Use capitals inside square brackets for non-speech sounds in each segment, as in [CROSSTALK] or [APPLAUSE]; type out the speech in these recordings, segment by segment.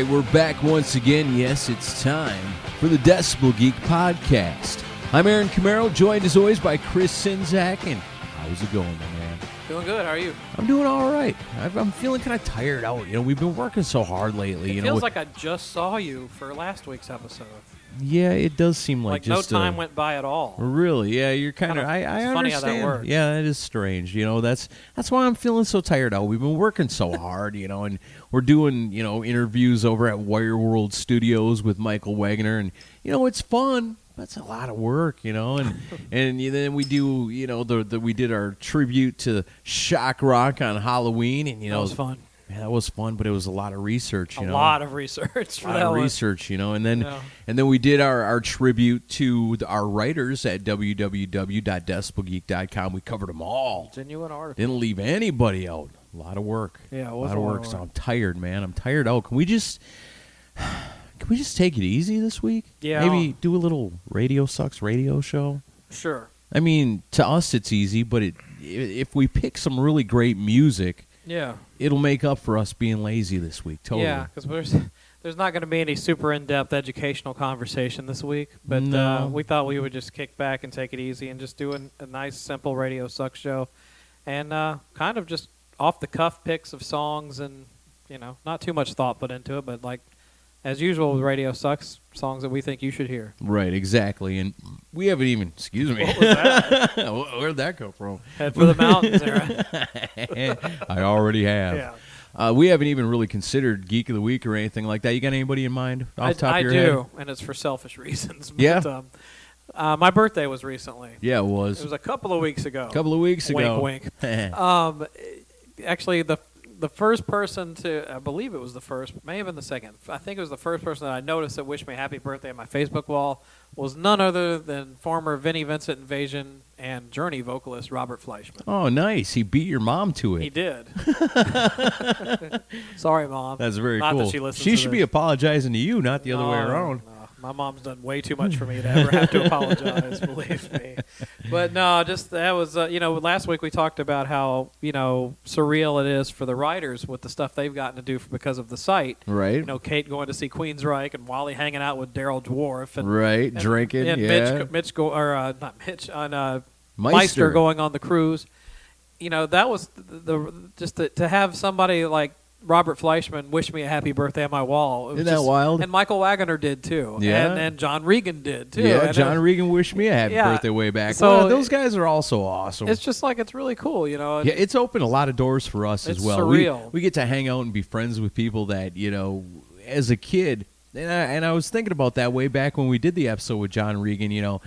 Right, we're back once again. Yes, it's time for the Decibel Geek Podcast. I'm Aaron Camaro, joined as always by Chris Czynszak. And how's it going, my man? Doing good. How are you? I'm doing all right. I'm feeling kind of tired out. You know, we've been working so hard lately. It you feels know, like I just saw you for last week's episode. Yeah, it does seem like, Like, no time uh, went by at all. Really? Yeah, you're kind of. Kinda- I, I it's funny how that understand. works. Yeah, it is strange. You know, that's that's why I'm feeling so tired out. We've been working so [LAUGHS] hard, you know, and we're doing you know interviews over at Wire World Studios with Michael Wagner, and you know it's fun. but It's a lot of work, you know, and [LAUGHS] and then we do, you know, the, the we did our tribute to shock rock on Halloween, and you That know, was fun. Yeah, that was fun, but it was a lot of research. You a know? lot of research a lot of one. research, you know, and then Yeah. and then we did our, our tribute to the, our writers at www.decibelgeek.com. We covered them all. Genuine article. Didn't leave anybody out. A lot of work. Yeah, it a lot of work. So I'm tired, man. I'm tired out. Can we just can we just take it easy this week? Yeah. Maybe do a little Radio Sucks radio show. Sure. I mean, to us it's easy, but it, if we pick some really great music, Yeah. it'll make up for us being lazy this week. Totally. Yeah, because there's [LAUGHS] there's not going to be any super in-depth educational conversation this week, but uh, we thought we would just kick back and take it easy and just do an, a nice, simple radio suck show, and uh, kind of just off the cuff picks of songs and you know not too much thought put into it, but like as usual with radio sucks songs that we think you should hear. Right, exactly. And we haven't even, excuse me. What was that? [LAUGHS] Where'd that come from? Head for the mountains, Aaron. [LAUGHS] I already have. Yeah. Uh, we haven't even really considered Geek of the Week or anything like that. You got anybody in mind off I, the top I of your do, head? and it's for selfish [LAUGHS] reasons. But, Yeah? Um, uh, my birthday was recently. Yeah, it was. It was a couple of weeks ago. a couple of weeks ago. Wink, wink. Um, actually, the the first person to, I believe it was the first, may have been the second. I think it was the first person that I noticed that wished me happy birthday on my Facebook wall was none other than former Vinnie Vincent Invasion and Journey vocalist Robert Fleischman. oh, nice. He beat your mom to it. He did. [LAUGHS] Sorry, mom. That's very Not cool. That she she should this. be apologizing to you, not the other way around. no. My mom's done way too much for me to ever have to apologize. [LAUGHS] believe me. But no, just that was uh, you know last week we talked about how you know surreal it is for the writers with the stuff they've gotten to do because of the site. Right. You know, Kate going to see Queensryche and Wally hanging out with Daryl Dwarf and right. and- Drinking. and yeah. Mitch, Mitch go or uh, not Mitch on uh, Meister. Meister going on the cruise. You know, that was the, the just to, to have somebody like Robert Fleischman wish me a happy birthday on my wall. Isn't that just- wild? And Michael Wagner did too. Yeah. And, and John Regan did too. yeah, And John it- Regan wished me a happy Yeah. birthday way back. So Well, those guys are also awesome. It's just like it's really cool, you know. Yeah, it's opened a lot of doors for us as well. surreal. We, we get to hang out and be friends with people that you know, as a kid, and I, and I was thinking about that way back when we did the episode with John Regan. You know,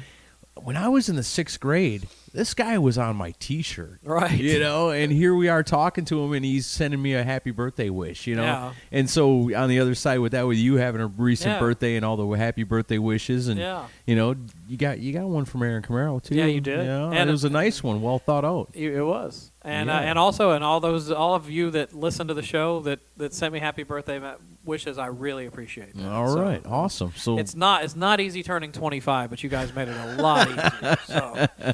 when I was in the sixth grade, this guy was on my T-shirt, Right. You know, and here we are talking to him, and he's sending me a happy birthday wish, you know. Yeah. And so on the other side with that, with you having a recent Yeah. birthday and all the happy birthday wishes, and Yeah. you know, you got you got one from Aaron Camaro too. Yeah, you did. Know, And it was a nice one, well thought out. It was, and uh, and also, and all those, all of you that listen to the show that that sent me happy birthday wishes, I really appreciate. That. All So, right, awesome. So It's not it's not easy turning 25, but you guys made it a lot easier. So [LAUGHS]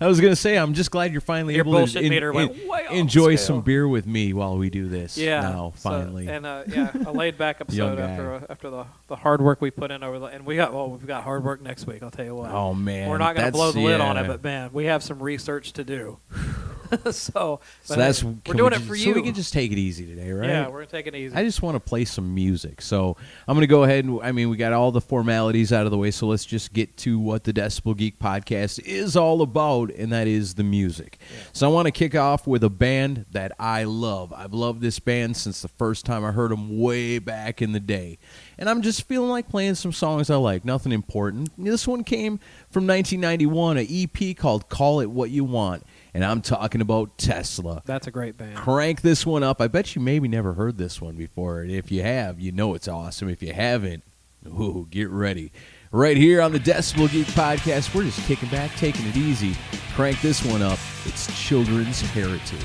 I was gonna say, I'm just glad you're finally Your able to en- meter en- enjoy scale. some beer with me while we do this. yeah, now so- finally. and uh, yeah, a laid back [LAUGHS] episode after uh, after the, the hard work we put in over the and we got well we've got hard work next week. I'll tell you what. oh man, We're not going to blow the lid on it, but man, we have some research to do. [SIGHS] [SIGHS] [SIGHS] [LAUGHS] so, So that's we're doing we it just- for So you. we can just take it easy today, right? Yeah, we're going to take it easy. I just want to play some music. So I'm going to go ahead and, I mean, we got all the formalities out of the way. So let's just get to what the Decibel Geek podcast is all about, and that is the music. So I want to kick off with a band that I love. I've loved this band since the first time I heard them way back in the day. And I'm just feeling like playing some songs I like, nothing important. This one came from 1991, an EP called Call It What You Want. And I'm talking about Tesla That's a great band. crank this one up. I bet you maybe never heard this one before. And if you have, you know it's awesome. If you haven't, ooh, get ready. Right here on the Decibel Geek podcast, we're just kicking back, taking it easy. Crank this one up. It's Children's Heritage.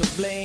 To blame.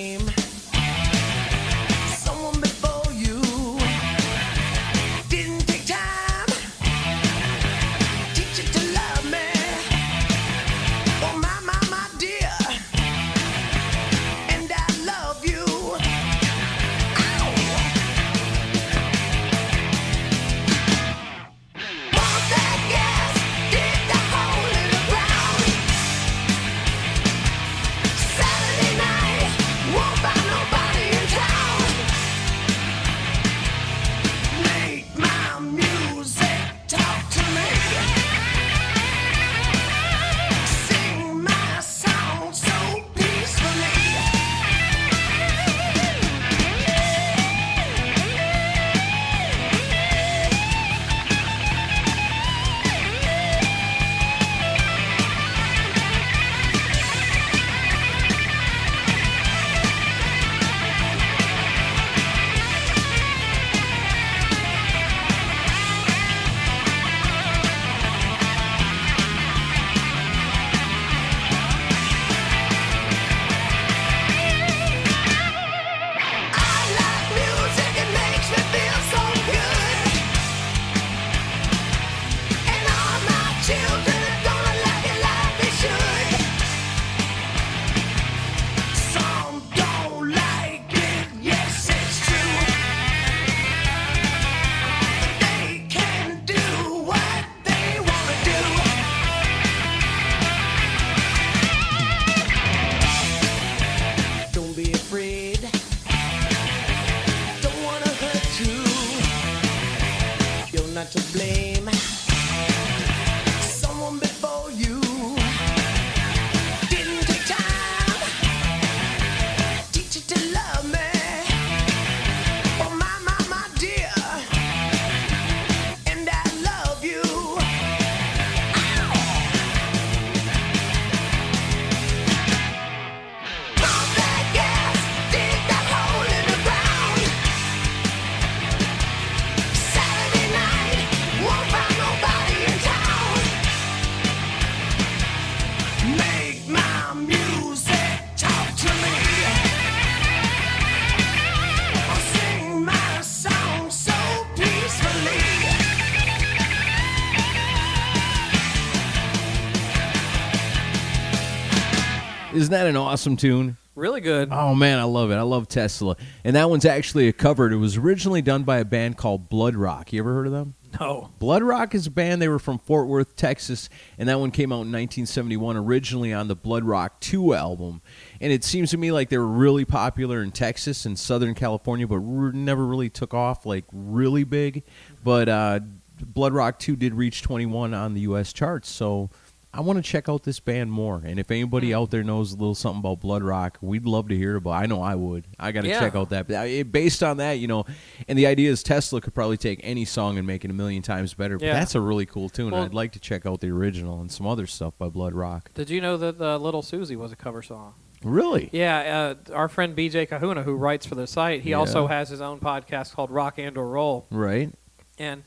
Isn't that an awesome tune? Really good. Oh man, I love it. I love Tesla. And that one's actually a cover. It was originally done by a band called Blood Rock. You ever heard of them? No. Blood Rock is a band. They were from Fort Worth, Texas, and that one came out in 1971, originally on the Blood Rock 2 album. And it seems to me like they were really popular in Texas and Southern California, but never really took off like really big. But uh, Blood Rock 2 did reach 21 on the U.S. charts, so I want to check out this band more. And if anybody Hmm. out there knows a little something about Blood Rock, we'd love to hear about. I know I would. I got to Yeah. check out that. But based on that, you know, and the idea is Tesla could probably take any song and make it a million times better. But Yeah. that's a really cool tune. Well- I'd like to check out the original and some other stuff by Blood Rock. Did you know that uh, Little Suzi was a cover song? Really? Yeah, uh, our friend BJ Kahuna, who writes for the site, he Yeah. also has his own podcast called Rock and or Roll, Right. and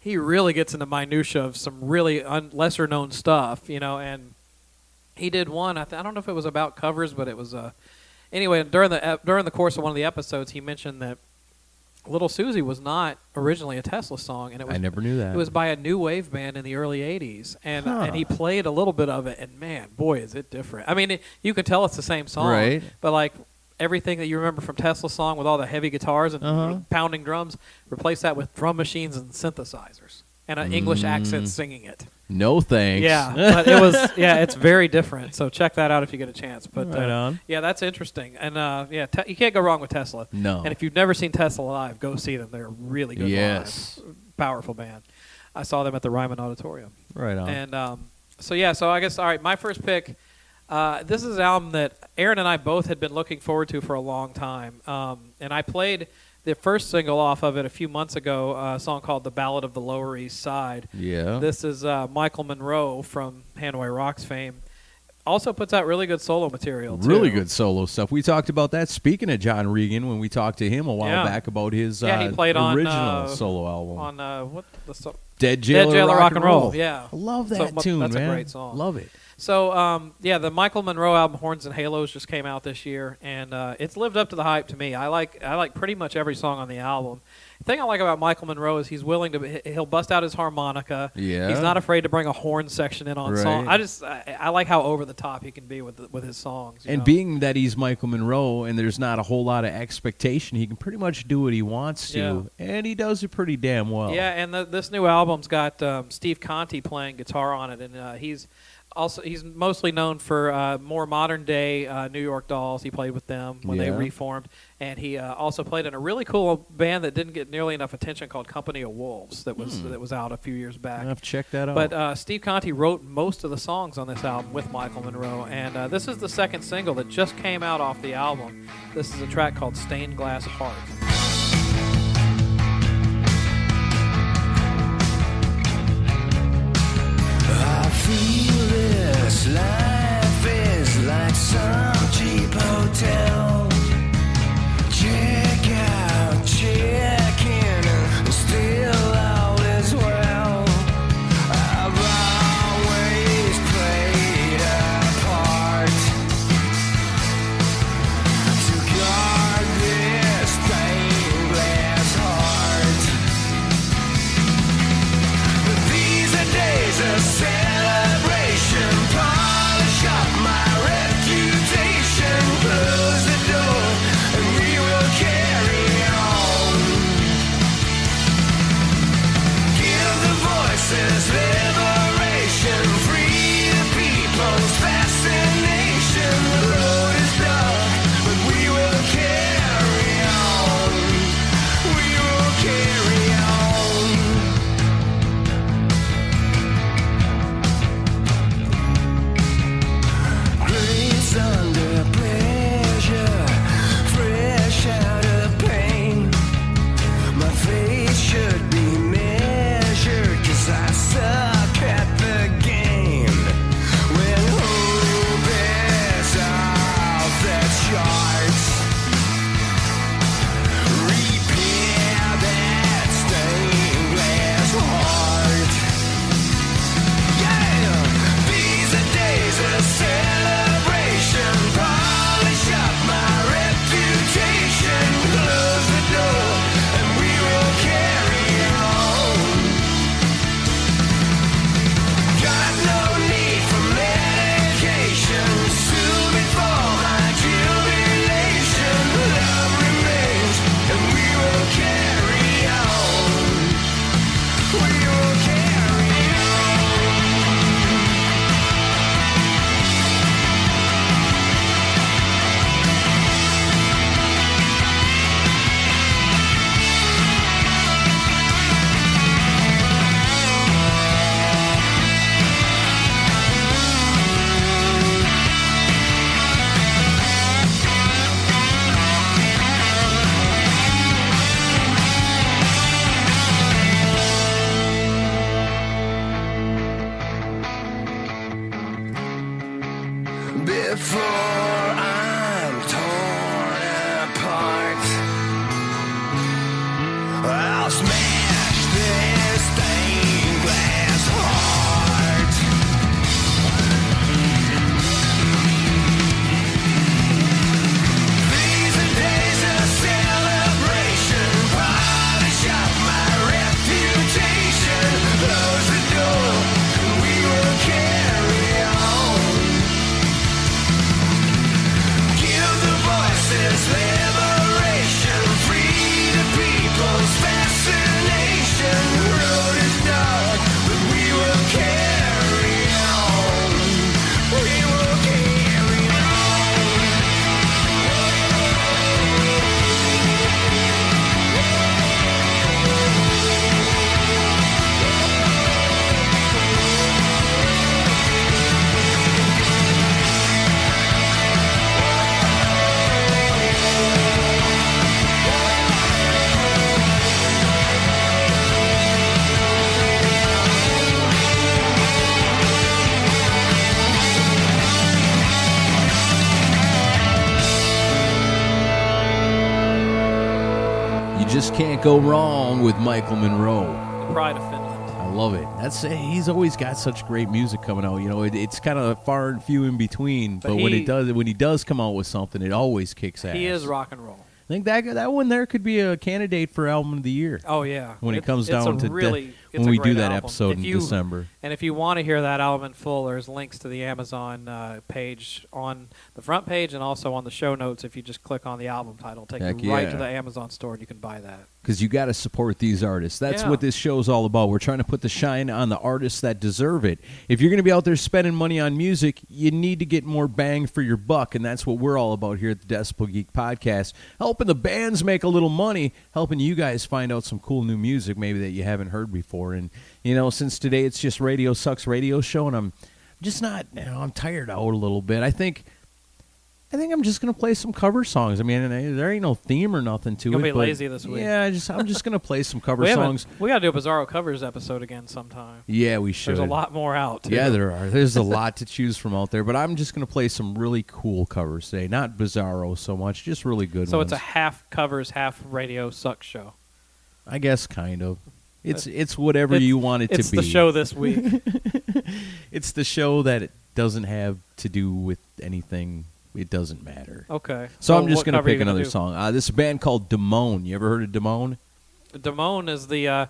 he really gets into minutia of some really un- lesser known stuff, you know. And he did one. I, th- I don't know if it was about covers, but it was. Uh, anyway, during the ep- during the course of one of the episodes, he mentioned that Little Suzi was not originally a Tesla song, and it was I never knew that. it was by a new wave band in the early '80s, and Huh. and he played a little bit of it, and man, boy, is it different. I mean, it, you can tell it's the same song, Right. But like everything that you remember from Tesla's song with all the heavy guitars and Uh-huh. pounding drums, replace that with drum machines and synthesizers and an English Mm. accent singing it. no thanks. Yeah, but it was [LAUGHS] yeah, it's very different. So check that out if you get a chance. But Right uh, on. yeah, that's interesting, and uh, yeah, te- you can't go wrong with Tesla. No. And if you've never seen Tesla live, go see them. They're really good Yes. live. Powerful band. I saw them at the Ryman Auditorium. Right on. And um, so yeah, so I guess all right. My first pick. Uh, this is an album that Aaron and I both had been looking forward to for a long time, um, and I played the first single off of it a few months ago, uh, a song called "The Ballad of the Lower East Side." yeah. This is uh, Michael Monroe from Hanoi Rocks fame. Also puts out really good solo material. Too. Really good solo stuff. We talked about that. Speaking of John Regan, when we talked to him a while Yeah. back about his Yeah, he uh, played on, original uh, solo album, on uh, what the so- Dead Jailer, Dead Jailer Rock, and Roll. Yeah, I love that mu- tune, that's a great song. Love it. So um, yeah, the Michael Monroe album "Horns and Halos" just came out this year, and uh, it's lived up to the hype to me. I like I like pretty much every song on the album. The thing I like about Michael Monroe is he's willing to he- he'll bust out his harmonica. Yeah. he's not afraid to bring a horn section in on Right. song. I just I, I like how over the top he can be with the, with his songs. And know? being that he's Michael Monroe and there's not a whole lot of expectation, he can pretty much do what he wants to, and he does it pretty damn well. Yeah, and the, this new album's got um, Steve Conti playing guitar on it, and uh, he's also he's mostly known for uh, more modern day uh, New York Dolls. He played with them when they reformed, and he uh, also played in a really cool band that didn't get nearly enough attention called Company of Wolves that was that was out a few years back. I have to check that out. But uh, Steve Conti wrote most of the songs on this album with Michael Monroe, and uh, this is the second single that just came out off the album. This is a track called "Stained Glass Heart." This life is like some cheap hotel. This is me. Michael Monroe. The pride of Finland. I love it. That's he's always got such great music coming out. You know, it, it's kind of far and few in between, but, But when he- it does, when he does come out with something, it always kicks ass. He is rock and roll. I think that that one there could be a candidate for album of the year Oh yeah. when it It's- comes down to de- really it's when we do that album. episode If in you- December. And if you want to hear that album in full, there's links to the Amazon uh, page on the front page and also on the show notes. If you just click on the album title, take Heck you right yeah. to the Amazon store and you can buy that. because you got to support these artists. That's Yeah. what this show's all about. We're trying to put the shine on the artists that deserve it. If you're going to be out there spending money on music, you need to get more bang for your buck, and that's what we're all about here at the Decibel Geek Podcast, helping the bands make a little money, helping you guys find out some cool new music maybe that you haven't heard before. And you know, since today it's just Radio Sucks Radio Show, and I'm just not, you know, I'm tired out a little bit. I think. I think I'm just gonna play some cover songs. I mean, I- there ain't no theme or nothing to Gonna it. be lazy this week. Yeah, I just I'm just gonna play some [LAUGHS] cover we songs. We got to do a Bizarro covers episode again sometime. Yeah, we should. There's a lot more out. Too. Yeah, there are. There's a lot to choose from out there, but I'm just gonna play some really cool covers today. Not bizarro so much, just really good So ones. it's a half covers, half radio suck show. I guess kind of. It's it's whatever It's- you want it it's to be. It's the show this week. [LAUGHS] It's the show that it doesn't have to do with anything. It doesn't matter. Okay. So Well, I'm just what gonna cover you pick another do? song. Uh, this is a band called Damone. You ever heard of Damone? Damone is the uh,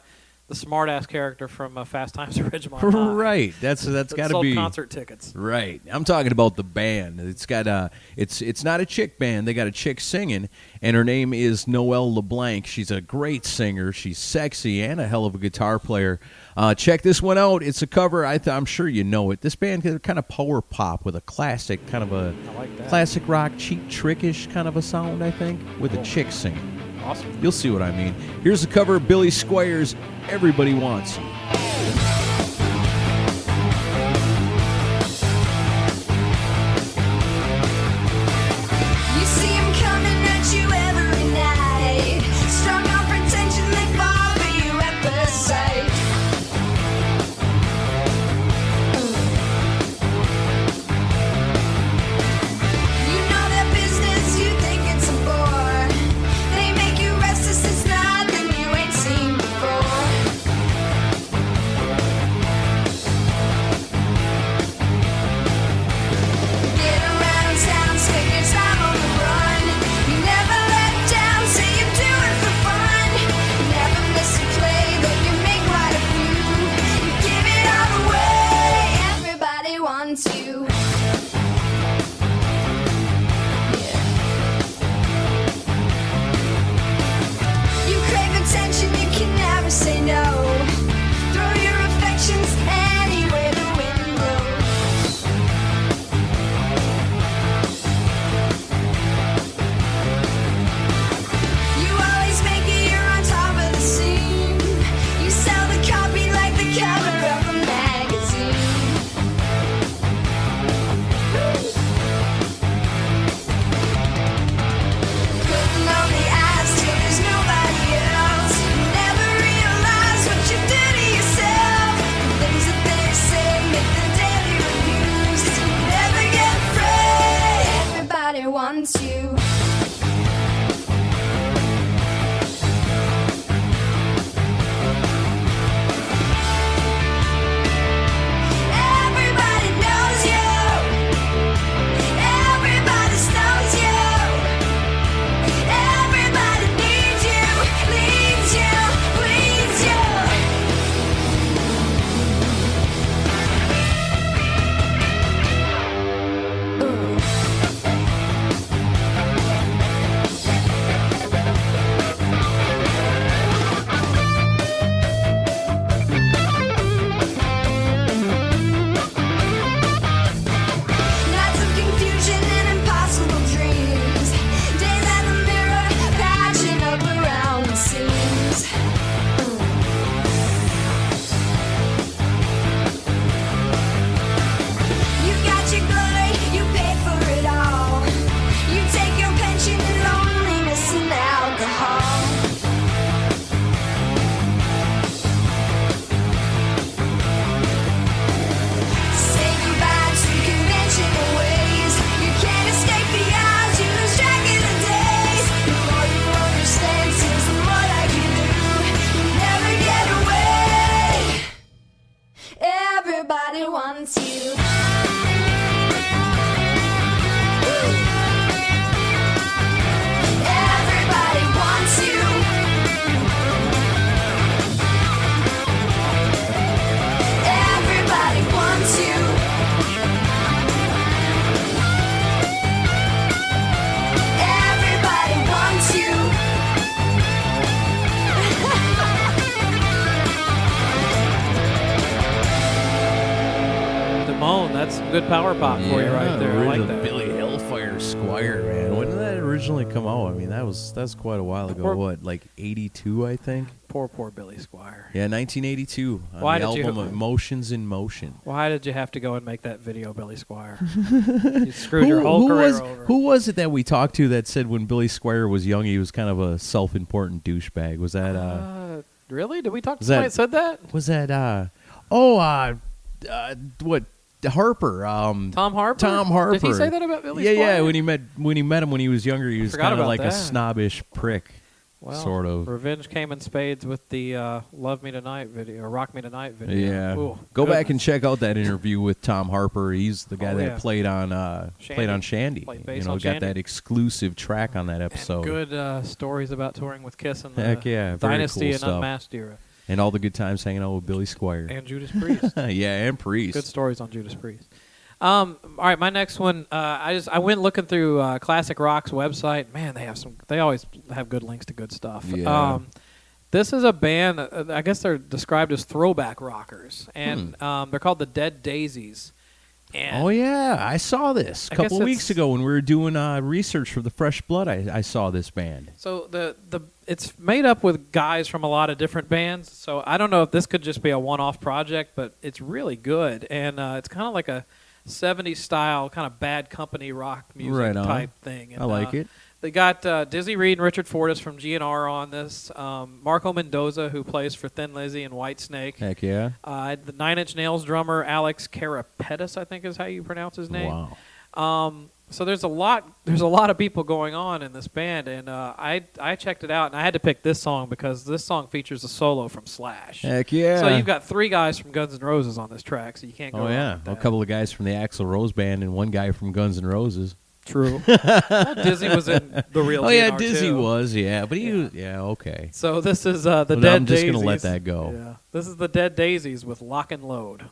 the smart ass character from uh, Fast Times at Ridgemont. [LAUGHS] High right. That's that's that got to sold be concert tickets. Right. I'm talking about the band. It's got a it's it's not a chick band. They got a chick singing and her name is Noelle LeBlanc. She's a great singer. She's sexy and a hell of a guitar player. Uh, check this one out. It's a cover. I th- I'm sure you know it. This band is kind of power pop with a classic kind of a like classic rock cheap trickish kind of a sound, I think, with a chick singing. Awesome. You'll see what I mean. Here's a cover of Billy Squier's Everybody Wants. You that's quite a while ago. Poor- what, like '82, I think. Poor, poor Billy Squier. Yeah, 1982. On Why the did you- album Emotions in Motion. Why did you have to go and make that video, Billy Squier? [LAUGHS] you screwed your whole who career was over. who was it that we talked to that said when Billy Squier was young he was kind of a self-important douchebag? Was that uh, Uh, really? Did we talk to Was somebody that- that said that? was that uh oh uh, uh what Harper um Tom Harper? Tom Harper. Did he say that about Billy Yeah, yeah. When he met when he met him when he was younger, he was Forgot kind of about like that. a snobbish prick, Well, sort of. Revenge came in spades with the uh, "Love Me Tonight" video, or "Rock Me Tonight" video. Yeah. Ooh, Go back and check out that interview with Tom Harper. He's the guy Oh, that yeah. played on uh played on Shandi. Played you know, got Shandi. that exclusive track on that And episode. good uh, stories about touring with Kiss and the Heck yeah, Dynasty cool and stuff. Unmasked era, And all the good times hanging out with Billy Squier. and Judas Priest. [LAUGHS] yeah, and Priest. Good stories on Judas Priest. Um, all right, my next one. Uh, I just I went looking through uh, Classic Rock's website. Man, they have some. They always have good links to good stuff. Yeah. Um, this is a band. Uh, I guess they're described as throwback rockers, and um, they're called the Dead Daisies. And. Oh yeah, I saw this a I couple guess weeks it's- ago when we were doing uh, research for the Fresh Blood. I, I saw this band. So the the it's made up with guys from a lot of different bands. So I don't know if this could just be a one-off project, but it's really good, and uh, it's kind of like a '70s style kind of bad company rock music Right on. type thing. And, I like uh, it. They got uh, Dizzy Reed and Richard Fortus from GNR on this. Um, Marco Mendoza, who plays for Thin Lizzy and Whitesnake. Heck yeah! Uh, the Nine Inch Nails drummer Alex Carapetis, I think is how you pronounce his name. Wow. Um, so there's a lot there's a lot of people going on in this band, and uh, I I checked it out, and I had to pick this song because this song features a solo from Slash. Heck yeah! So you've got three guys from Guns N' Roses on this track, so you can't go. oh yeah, a couple of guys from the Axl Rose band and one guy from Guns N' Roses. True. [LAUGHS] well, Dizzy was in the real. [LAUGHS] oh yeah, GNR Dizzy too. was yeah, but he Yeah. was yeah okay. So this is uh, the Well, Dead I'm just Daisies. gonna let that go. Yeah. This is the Dead Daisies with Lock and Load.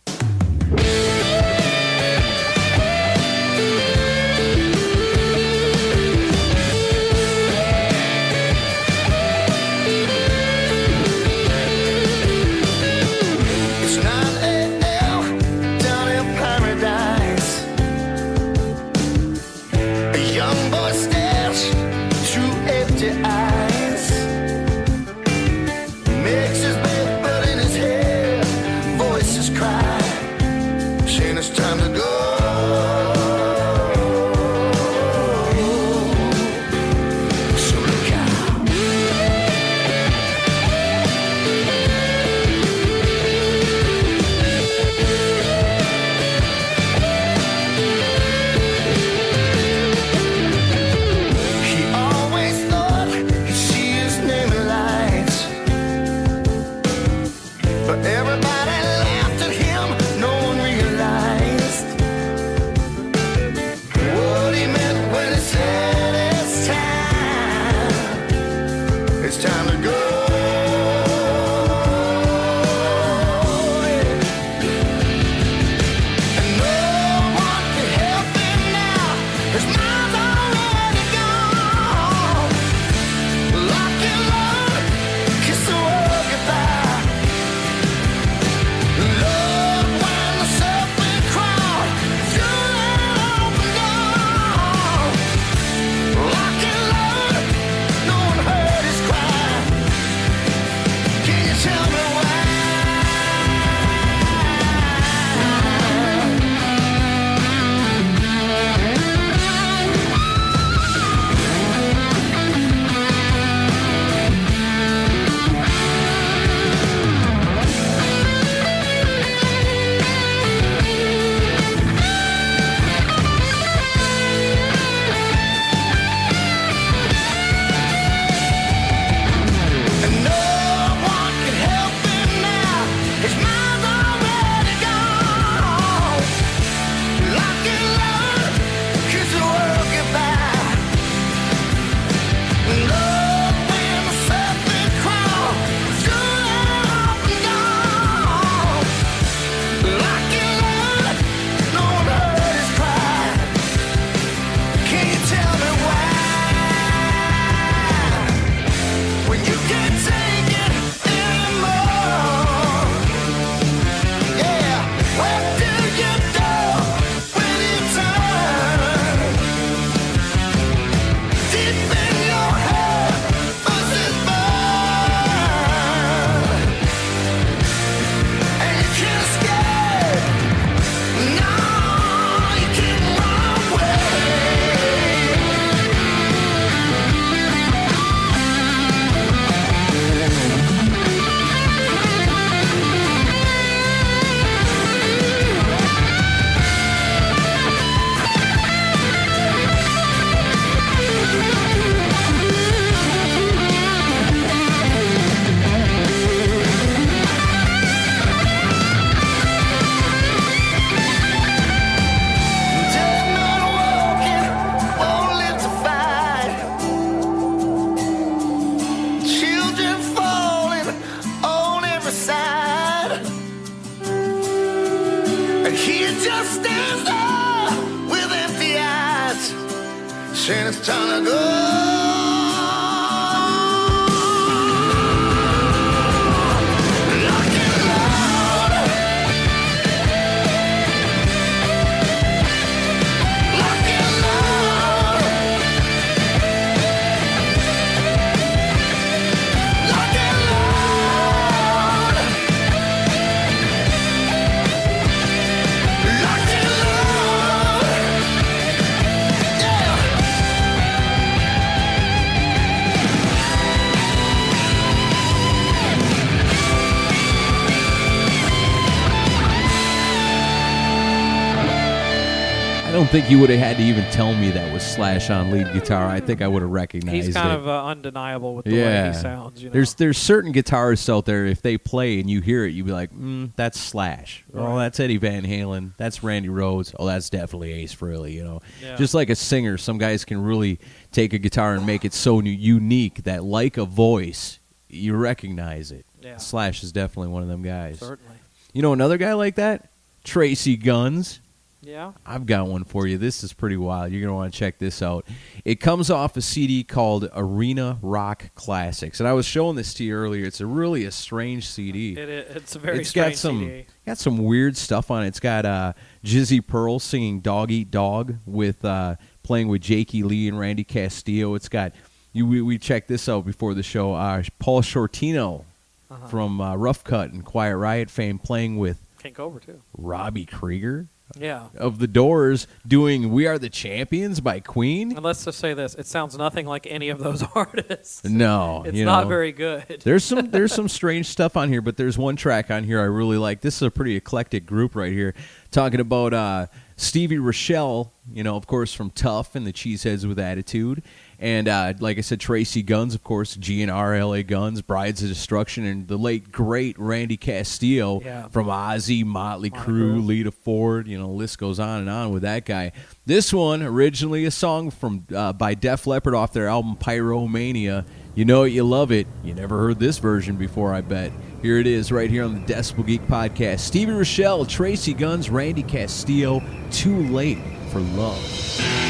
Don't think you would have had to even tell me that was Slash on lead guitar. I think I would have recognized He's kind it. of uh, undeniable with the yeah, way he sounds. You know? there's there's certain guitarists out there. If they play and you hear it, you'd be like, mm, "That's Slash." Oh, that's Eddie Van Halen. That's Randy Rhoads. Oh, that's definitely Ace Frehley. You know, Yeah. just like a singer, some guys can really take a guitar and make it so unique that, like a voice, you recognize it. Yeah. Slash is definitely one of them guys. certainly. You know another guy like that? Tracii Guns. Yeah. I've got one for you. This is pretty wild. You're going to want to check this out. It comes off a CD called Arena Rock Classics. And I was showing this to you earlier. It's a really a strange CD. It, it, it's a very it's got some CD. got some weird stuff on it. It's got uh, Jizzy Pearl singing "Dog Eat Dog" with uh, playing with Jakey Lee and Randy Castillo. It's got you. We, we checked this out before the show. Uh, Paul Shortino Uh-huh. from uh, Rough Cutt and Quiet Riot fame playing with King Cobra too. Robby Krieger Yeah. of the Doors doing "We Are the Champions" by Queen. And let's just say this: it sounds nothing like any of those [LAUGHS] artists. No, it's not know. very good. There's some [LAUGHS] there's some strange stuff on here, but there's one track on here I really like. This is a pretty eclectic group right here, talking about uh, Stevie Rachelle, you know, of course from Tuff and the Cheeseheads with Attitude, and uh, like I said, Tracii Guns, of course, GNR LA Guns, Brides of Destruction, and the late great Randy Castillo Yeah. from Ozzy, Motley Crue. Lita Ford. You know, the list goes on and on with that guy. This one originally a song from uh, by Def Leppard off their album Pyromania. You know it, you love it. You never heard this version before, I bet. Here it is, right here on the Decibel Geek podcast. Stevie Rachelle, Tracii Guns, Randy Castillo. Too late for love.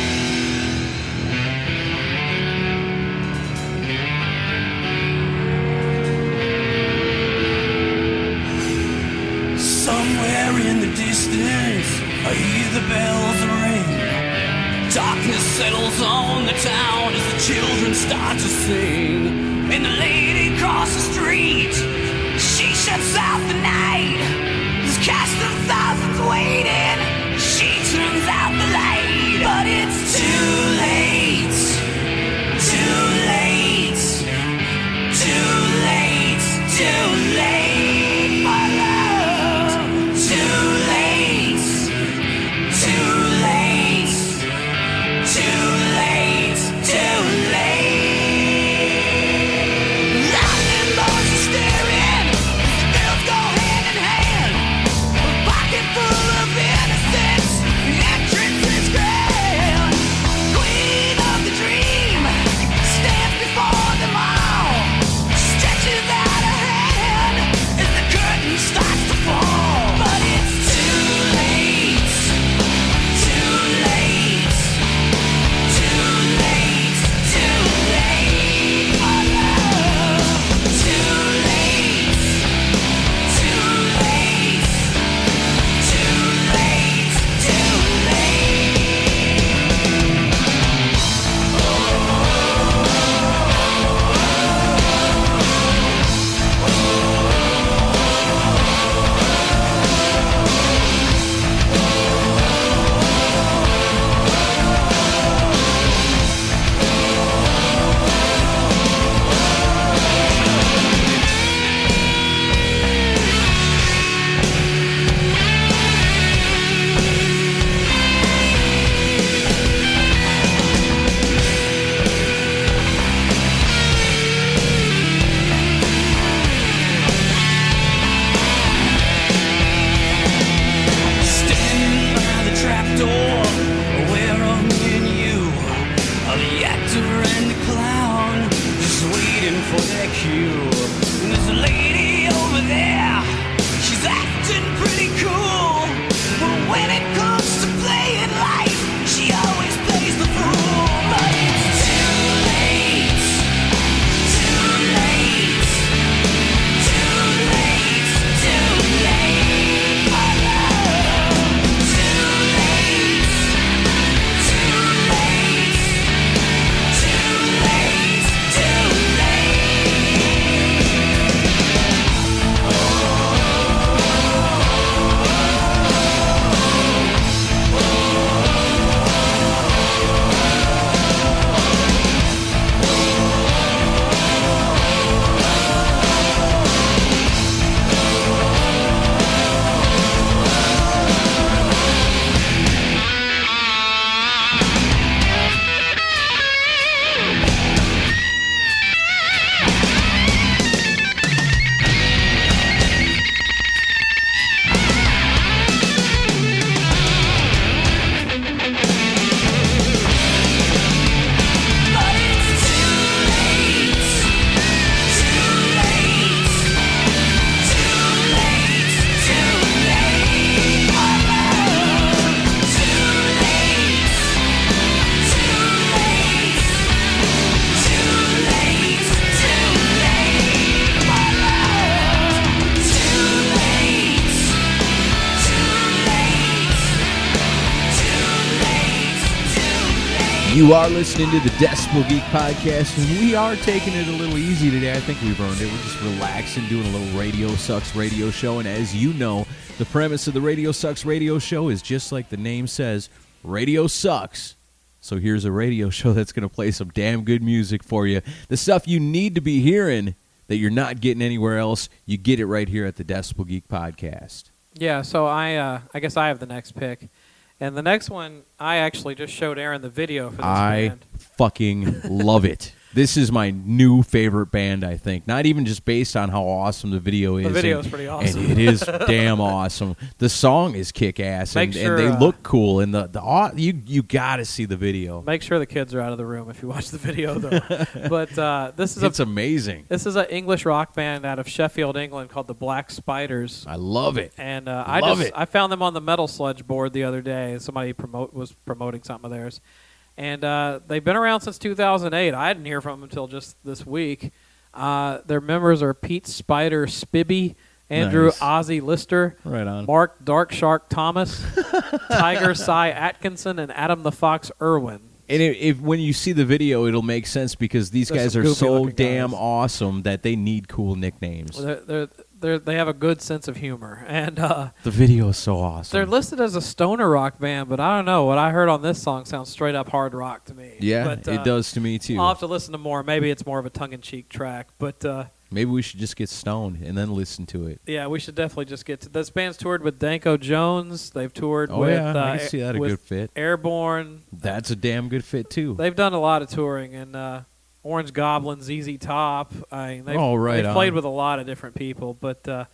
Hear the bells ring. Darkness settles on the town as the children start to sing. And the lady across the street, You are listening to the Decibel Geek Podcast, and we are taking it a little easy today. I think we've earned it. We're just relaxing, doing a little Radio Sucks radio show. And as you know, the premise of the Radio Sucks radio show is just like the name says Radio Sucks. So here's a radio show that's going to play some damn good music for you. The stuff you need to be hearing that you're not getting anywhere else, you get it right here at the Decibel Geek Podcast. Yeah, so I uh, I guess I have the next pick, and the next one I actually just showed Aaron the video for this I band. fucking love it. This is my new favorite band, I think. Not even just based on how awesome the video is. video and- is pretty awesome. And it is [LAUGHS] damn awesome. The song is kick ass and, sure, and they uh, look cool and the, the you you gotta see the video. Make sure the kids are out of the room if you watch the video, though. [LAUGHS] but uh, this is It's a amazing. this is an English rock band out of Sheffield, England, called the Black Spiders. I love it. And uh, I Love just it. I found them on the Metal Sludge board the other day. Somebody promote was promoting something of theirs, and uh, they've been around since 2008. I didn't hear from them until just this week. Uh, their members are Pete Spider Spibby, Andrew Nice. Ozzy Lister, Right on. Mark Dark Shark Thomas, [LAUGHS] Tiger Cy Atkinson, and Adam the Fox Irwin. And if, if when you see the video, it'll make sense because these They're guys are so damn guys. awesome that they need cool nicknames. They're, they're, they're, they have a good sense of humor, and uh, The video is so awesome. They're listed as a stoner rock band, but I don't know. What I heard on this song sounds straight up hard rock to me. yeah, but, uh, it does to me too. I'll have to listen to more. Maybe it's more of a tongue in cheek track, but uh, Maybe we should just get stoned and then listen to it. yeah, we should definitely just get to this. Band's toured with Danko Jones. They've toured Oh with yeah, uh, I can see that a good fit. Airborne. That's a damn good fit too. They've done a lot of touring and uh, Orange Goblin, ZZ Top. I mean, they've, Oh, right they've played with a lot of different people, but uh,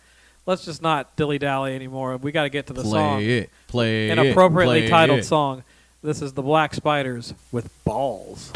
let's just not dilly dally anymore. We got to get to the play song. it, play an it, appropriately play titled it. song. This is the Black Spiders with balls.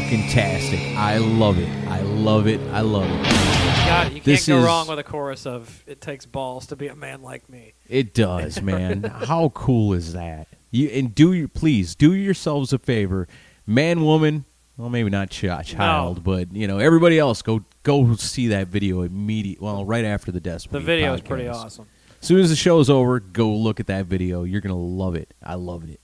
Fucking tastic. I love it. I love it. I love it. God, you can't go is- wrong with a chorus of "It takes balls to be a man like me." It does, man. How cool is that? You and do your please do yourselves a favor, man, woman. Well, maybe not ch- child, but you know everybody else. Go go see that video immediate. Well, right after the death. The video is pretty awesome. As soon as the show is over, go look at that video. You're gonna love it. I loved it.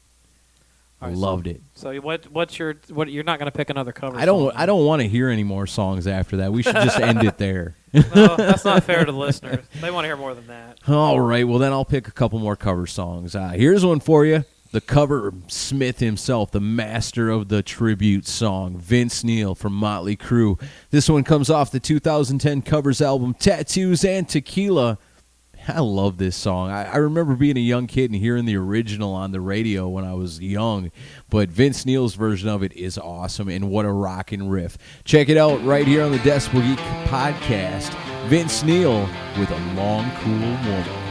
Right, so- loved it. So what? What's your? What? You're not going to pick another cover. I don't. song, I don't want to hear any more songs after that. We should just end it there. [LAUGHS] No, that's not fair to the listeners. They want to hear more than that. All right. Well, then I'll pick a couple more cover songs. Uh, here's one for you. The cover Smith himself, the master of the tribute song, Vince Neil from Motley Crue. This one comes off the 2010 covers album Tattoos and Tequila. I love this song. I, I remember being a young kid and hearing the original on the radio when I was young, but Vince Neil's version of it is awesome, and what a rockin' riff. Check it out right here on the Decibel Geek podcast. Vince Neil with a long, cool woman.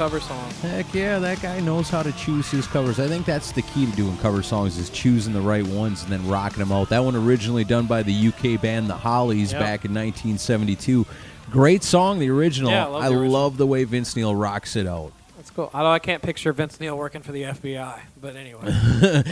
Cover song. Heck yeah, that guy knows how to choose his covers. I think that's the key to doing cover songs is choosing the right ones and then rocking them out. That one originally done by the UK band The Hollies Yep. back in 1972. Great song, the original. Yeah, I love the original. love the way Vince Neil rocks it out. That's cool. Although I can't picture Vince Neil working for the FBI, but anyway,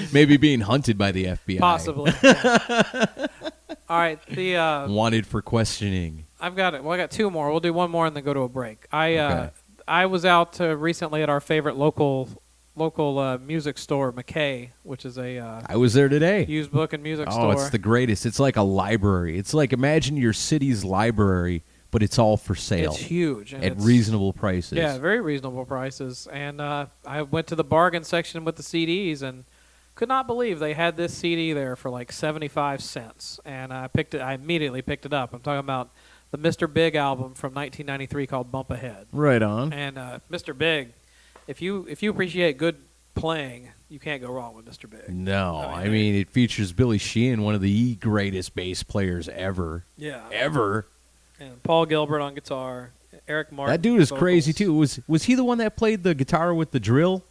[LAUGHS] Maybe being hunted by the FBI. possibly. [LAUGHS] All right, the uh, Wanted for questioning. I've got it. Well, I got two more. We'll do one more and then go to a break. I uh, Okay. I was out uh, recently at our favorite local local uh, music store, McKay, which is a uh, I was there today. used book and music store. Oh, store. it's the greatest. It's like a library. It's like imagine your city's library, but it's all for sale It's huge and at it's- reasonable prices. Yeah, very reasonable prices. And uh, I went to the bargain section with the CDs and could not believe they had this CD there for like 75 cents, and I picked it. I immediately picked it up. I'm talking about the Mr. Big album from 1993 called Bump Ahead. Right on. And uh, Mr. Big, if you if you appreciate good playing, you can't go wrong with Mr. Big. No, I I mean, mean it features Billy Sheehan, one of the greatest bass players ever, Yeah. ever. And Paul Gilbert on guitar, Eric Martin. that dude is vocals. crazy too. Was was he the one that played the guitar with the drill?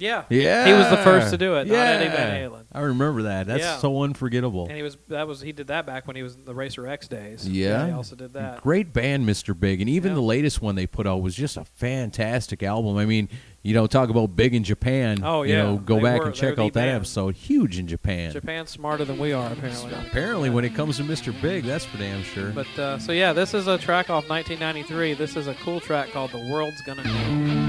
Yeah. Yeah, He was the first to do it, Yeah, not Eddie Van Halen. I remember that. That's Yeah. so unforgettable. And he was that was he did that back when he was in the Racer X days. Yeah. he also did that. Great band, Mr. Big, and even Yeah. the latest one they put out was just a fantastic album. I mean, you know, talk about big in Japan. Oh, You yeah. know, go They back were- and they were check the out that band. episode. Huge in Japan. Japan's smarter than we are apparently. Apparently, when it comes to Mr. Big, that's for damn sure. But uh, so yeah, this is a track off 1993. This is a cool track called "The World's Gonna Know."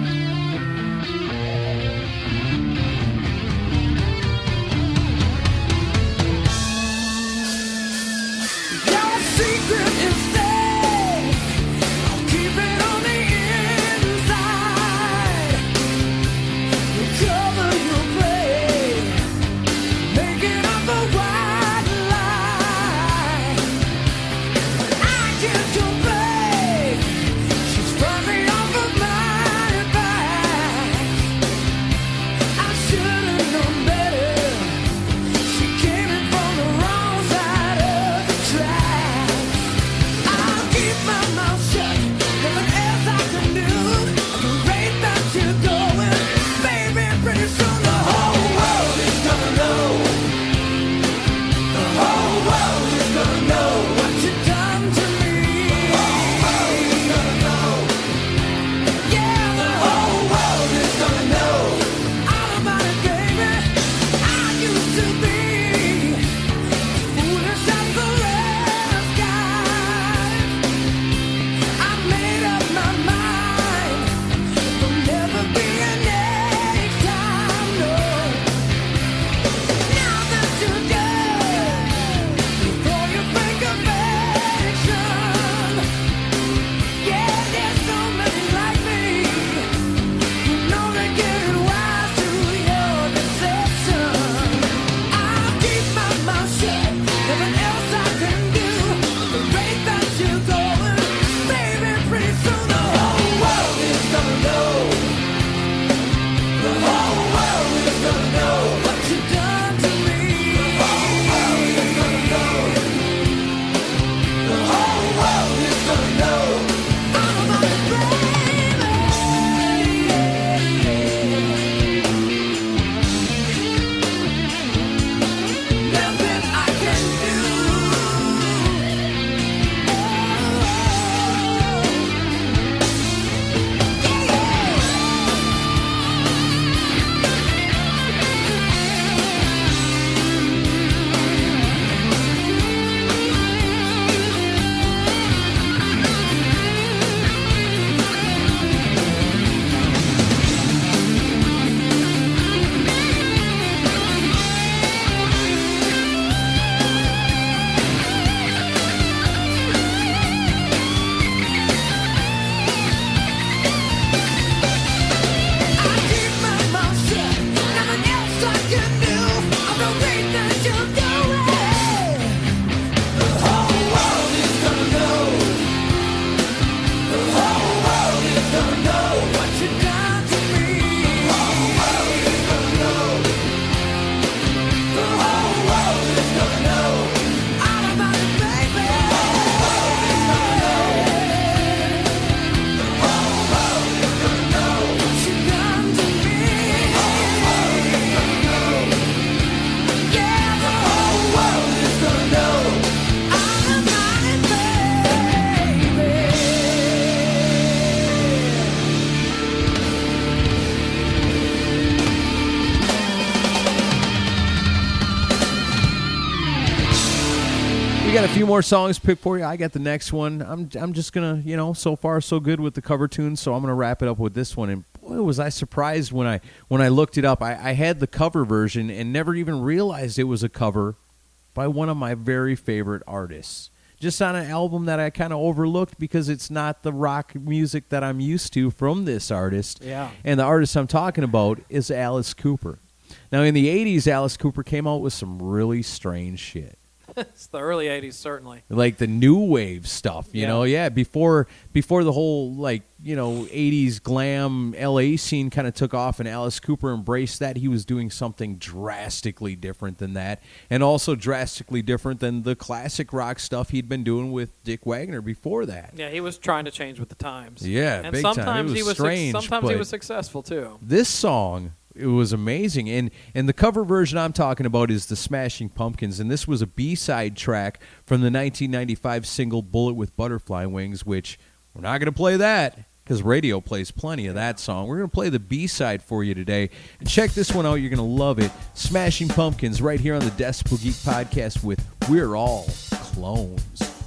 More songs picked for you. I got the next one. I'm I'm just gonna, you know, so far so good with the cover tunes, so I'm gonna wrap it up with this one. And boy, was I surprised when I when I looked it up. I, I had the cover version and never even realized it was a cover by one of my very favorite artists. Just on an album that I kind of overlooked because it's not the rock music that I'm used to from this artist. Yeah. And the artist I'm talking about is Alice Cooper. Now, in the 80s, Alice Cooper came out with some really strange shit. [LAUGHS] it's the early '80s, certainly. Like the new wave stuff, you Yeah. know, yeah. Before before the whole like you know '80s glam LA scene kind of took off, and Alice Cooper embraced that. He was doing something drastically different than that, and also drastically different than the classic rock stuff he'd been doing with Dick Wagner before that. Yeah, he was trying to change with the times. Yeah, and big time. Sometimes was he was strange, sometimes he was successful too. this song it was amazing. And and the cover version i'm talking about is the smashing pumpkins and this was a b-side track from the 1995 single bullet with butterfly wings which we're not going to play that because radio plays plenty of that song. We're going to play the b-side for you today. And check this one out you're going to love it. Smashing pumpkins right here on the decibel geek podcast with we're all clones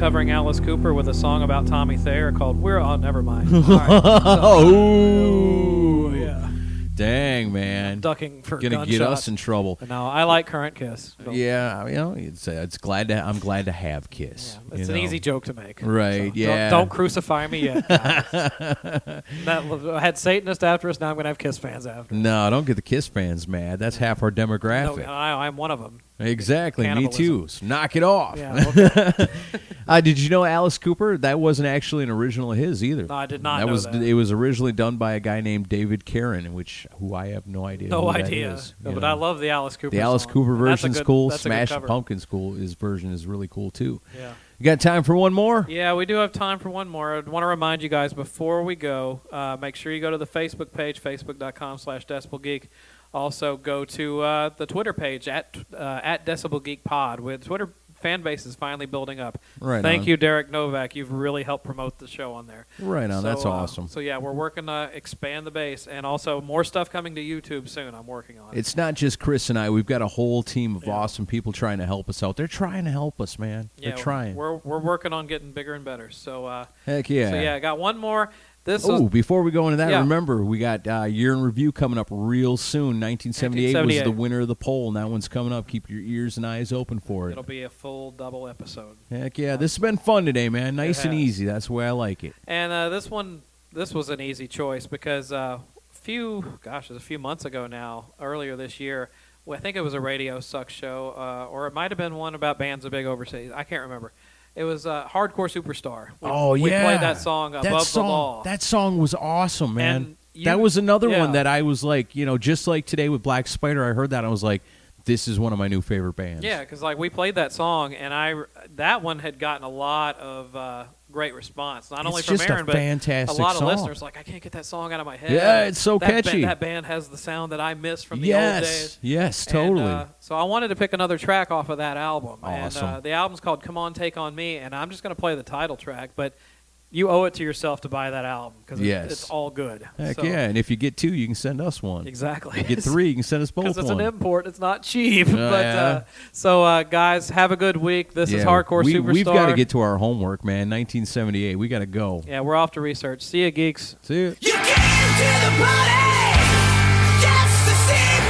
covering Alice Cooper with a song about Tommy Thayer called "We're." Oh, never mind. [LAUGHS] All right. Oh. oh yeah, dang man ducking for gonna gunshots. get us in trouble No, I like Current Kiss. Yeah, you know, it's it's glad to I'm glad to have Kiss. Yeah, it's you an know. easy joke to make. Right, So yeah. Don't, don't crucify me yet. guys. [LAUGHS] that, I had Satanist after us. Now I'm gonna have Kiss fans after. No, don't get the Kiss fans mad. That's half our No, demographic. I, I'm one of them. Exactly, me too. So knock it off. Yeah. Okay. [LAUGHS] Uh, did you know Alice Cooper? That wasn't actually an original of his either. No, I did not That know was that. it was originally done by a guy named David Carron, which who I have no idea. no idea. is, No, but know. I love the Alice Cooper. the Alice song. Cooper And that's a version's good- cool. Smash. Pumpkins cool. His version is really cool too. Yeah. You got time for one more? Yeah, we do have time for one more. I want to remind you guys before we go, uh, make sure you go to the Facebook page, facebook.com slash decibelgeek. Also, go to uh, the Twitter page at uh, at Decibel Geek Pod. With Twitter fan base is finally building up. Right Thank on. you, Derek Novak. You've really helped promote the show on there. Right on. So, That's uh, awesome. So yeah, we're working to expand the base, and also more stuff coming to YouTube soon. I'm working on. It. It's not just Chris and I. We've got a whole team of Yeah. awesome people trying to help us out. They're trying to help us, man. yeah, They're trying. We're we're working on getting bigger and better. So uh, Heck yeah. so yeah, I got one more. This Oh, was before we go into that, Yeah. remember we got uh, year in review coming up real soon. 1978, was the winner of the poll, and that one's coming up. Keep your ears and eyes open for it. it'll be a full double episode. Heck yeah, this has been fun today, man. Nice and easy. That's the way I like it. And uh, this one, this was an easy choice because uh, a few, gosh, it was a few months ago now, earlier this year, I think it was a Radio Sucks show, uh, or it might have been one about bands of big overseas. I can't remember. It was uh, Hardcore Superstar. We, oh yeah, we played that song above that song, the law. That song was awesome, man. You- that was another yeah. one that I was like, you know, just like today with Black Spider. I heard that and I was like, this is one of my new favorite bands. Yeah, because like we played that song, and I that one had gotten a lot of uh, great response. Not It's only from just a Aaron, but fantastic a lot song. of listeners. Like I can't get that song out of my head. Yeah, it's so That ba- catchy. that band has the sound that I miss from the yes, old days. yes, And, totally. uh, so I wanted to pick another track off of that album. Awesome. And uh, the album's called "Come On, Take on Me," and I'm just going to play the title track, but. You owe it to yourself to buy that album because Yes. it's all good. Heck So- yeah! And if you get two, you can send us one. Exactly. You get three, you can send us [LAUGHS] both because it's one. an import. It's not cheap. Oh, [LAUGHS] but yeah. uh, so, uh, guys, have a good week. This is Hardcore we, Superstar. We've got to get to our homework, man. 1978. We got to go. Yeah, we're off to research. See ya, geeks. See ya. You came to the party just to see